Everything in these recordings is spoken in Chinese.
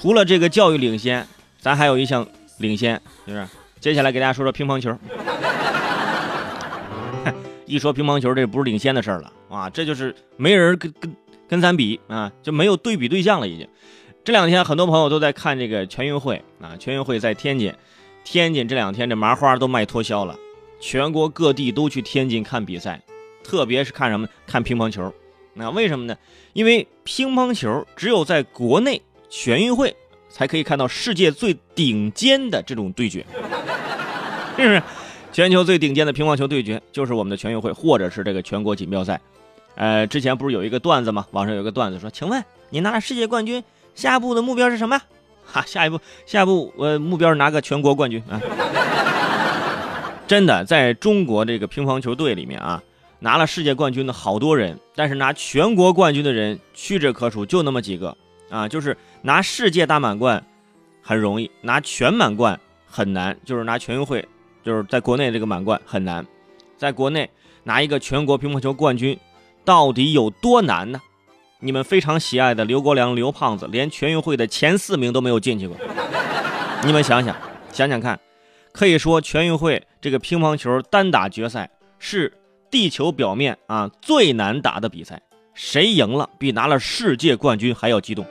除了这个教育领先，咱还有一项领先，就是接下来给大家说说乒乓球。一说乒乓球，这不是领先的事儿了啊，这就是没人跟跟跟咱比啊，就没有对比对象了已经。这两天很多朋友都在看这个全运会啊，全运会在天津，天津这两天这麻花都卖脱销了，全国各地都去天津看比赛，特别是看什么？看乒乓球。那为什么呢？因为乒乓球只有在国内全运会才可以看到世界最顶尖的这种对决，是不是？全球最顶尖的乒乓球对决就是我们的全运会，或者是这个全国锦标赛。呃，之前不是有一个段子吗？网上有一个段子说：“请问你拿了世界冠军，下一步的目标是什么？”哈，下一步，下一步，我目标是拿个全国冠军啊！真的，在中国这个乒乓球队里面啊，拿了世界冠军的好多人，但是拿全国冠军的人屈指可数，就那么几个啊。就是拿世界大满贯很容易，拿全满贯很难，就是拿全运会。就是在国内这个满贯很难，在国内拿一个全国乒乓球冠军，到底有多难呢？你们非常喜爱的刘国梁刘胖子，连全运会的前四名都没有进去过。你们想想，想想看，可以说全运会这个乒乓球单打决赛是地球表面啊最难打的比赛，谁赢了比拿了世界冠军还要激动。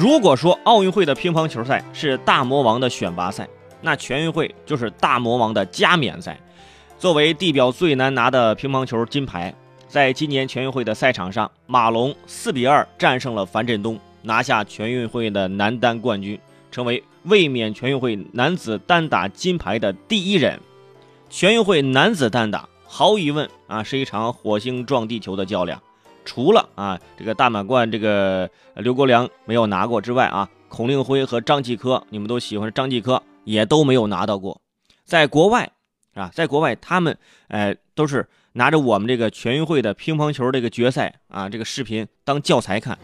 如果说奥运会的乒乓球赛是大魔王的选拔赛。那全运会就是大魔王的加冕赛。作为地表最难拿的乒乓球金牌，在今年全运会的赛场上，马龙四比二战胜了樊振东，拿下全运会的男单冠军，成为卫冕全运会男子单打金牌的第一人。全运会男子单打毫无疑问啊是一场火星撞地球的较量。除了啊这个大满贯这个刘国梁没有拿过之外啊，孔令辉和张继科，你们都喜欢张继科。也都没有拿到过，在国外啊，在国外他们哎都是拿着我们这个全运会的乒乓球这个决赛啊这个视频当教材看，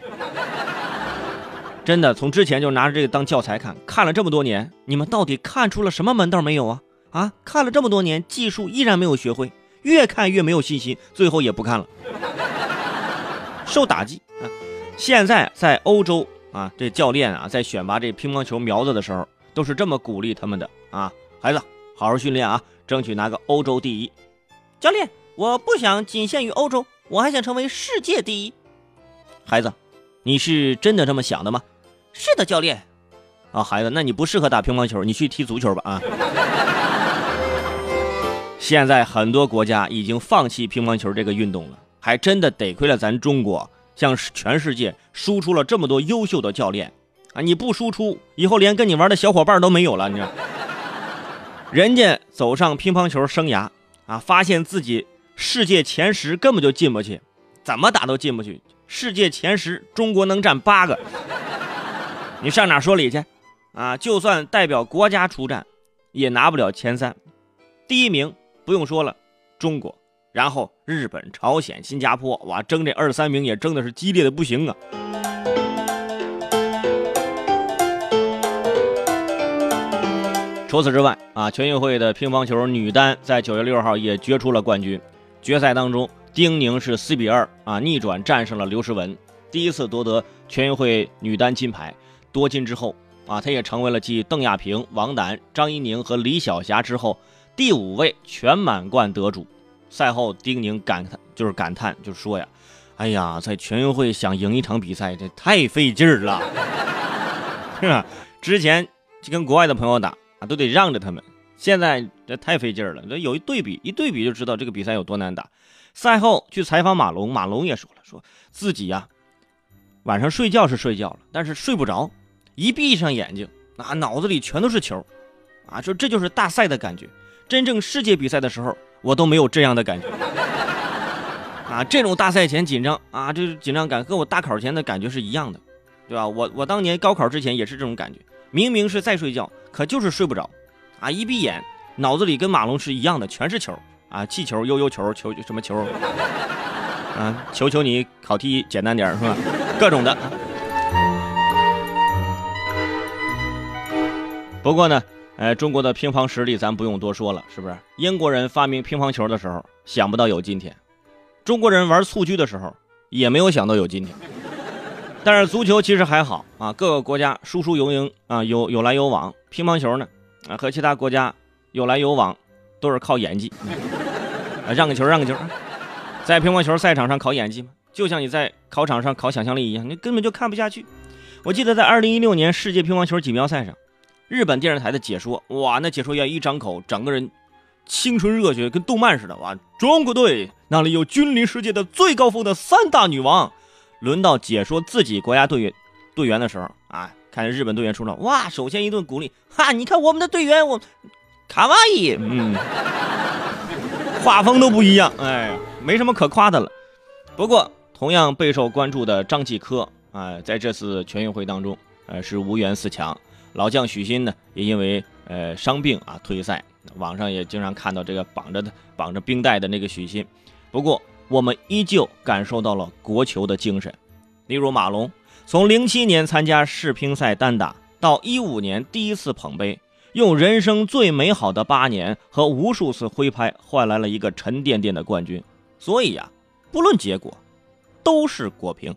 真的从之前就拿着这个当教材看，看了这么多年，你们到底看出了什么门道没有啊？啊，看了这么多年，技术依然没有学会，越看越没有信心，最后也不看了，受打击啊！现在在欧洲啊，这教练啊在选拔这乒乓球苗子的时候。都是这么鼓励他们的啊，孩子，好好训练啊，争取拿个欧洲第一。教练，我不想仅限于欧洲，我还想成为世界第一。孩子，你是真的这么想的吗？是的，教练。啊，孩子，那你不适合打乒乓球，你去踢足球吧啊。现在很多国家已经放弃乒乓球这个运动了，还真的得亏了咱中国，向全世界输出了这么多优秀的教练。啊！你不输出，以后连跟你玩的小伙伴都没有了。你知道，人家走上乒乓球生涯啊，发现自己世界前十根本就进不去，怎么打都进不去。世界前十，中国能占八个，你上哪说理去？啊，就算代表国家出战，也拿不了前三。第一名不用说了，中国，然后日本、朝鲜、新加坡，哇，争这二三名也争的是激烈的不行啊。除此之外啊，全运会的乒乓球女单在九月六号也决出了冠军。决赛当中，丁宁是四比二啊逆转战胜了刘诗雯，第一次夺得全运会女单金牌。夺金之后啊，她也成为了继邓亚萍、王楠、张怡宁和李晓霞之后第五位全满贯得主。赛后，丁宁感叹就是感叹，就是说呀：“哎呀，在全运会想赢一场比赛，这太费劲儿了，是吧？之前就跟国外的朋友打。”啊，都得让着他们。现在这太费劲了，这有一对比，一对比就知道这个比赛有多难打。赛后去采访马龙，马龙也说了，说自己呀，晚上睡觉是睡觉了，但是睡不着，一闭上眼睛，啊，脑子里全都是球，啊，说这就是大赛的感觉。真正世界比赛的时候，我都没有这样的感觉。啊，这种大赛前紧张啊，这紧张感和我大考前的感觉是一样的，对吧？我我当年高考之前也是这种感觉。明明是在睡觉，可就是睡不着，啊！一闭眼，脑子里跟马龙是一样的，全是球啊！气球、悠悠球、球什么球啊？求求你考题简单点是吧？各种的。不过呢，哎，中国的乒乓实力咱不用多说了，是不是？英国人发明乒乓球的时候，想不到有今天；中国人玩蹴鞠的时候，也没有想到有今天。但是足球其实还好啊，各个国家输输赢赢啊，有有来有往。乒乓球呢，啊和其他国家有来有往，都是靠演技。啊，让个球让个球，在乒乓球赛场上考演技吗？就像你在考场上考想象力一样，你根本就看不下去。我记得在二零一六年世界乒乓球锦标赛上，日本电视台的解说，哇，那解说员一张口，整个人青春热血，跟动漫似的。哇，中国队那里有君临世界的最高峰的三大女王。轮到解说自己国家队员队员的时候啊，看日本队员出场，哇，首先一顿鼓励，哈，你看我们的队员，我卡哇伊，嗯，画风都不一样，哎，没什么可夸的了。不过。同样备受关注的张继科啊，在这次全运会当中，呃，是无缘四强。老将许昕呢，也因为呃伤病啊退赛。网上也经常看到这个绑着的绑着冰袋的那个许昕。不过，我们依旧感受到了国球的精神。例如马龙，从零七年参加世乒赛单打，到一五年第一次捧杯，用人生最美好的八年和无数次挥拍，换来了一个沉甸甸的冠军。所以呀，不论结果。都是果屏。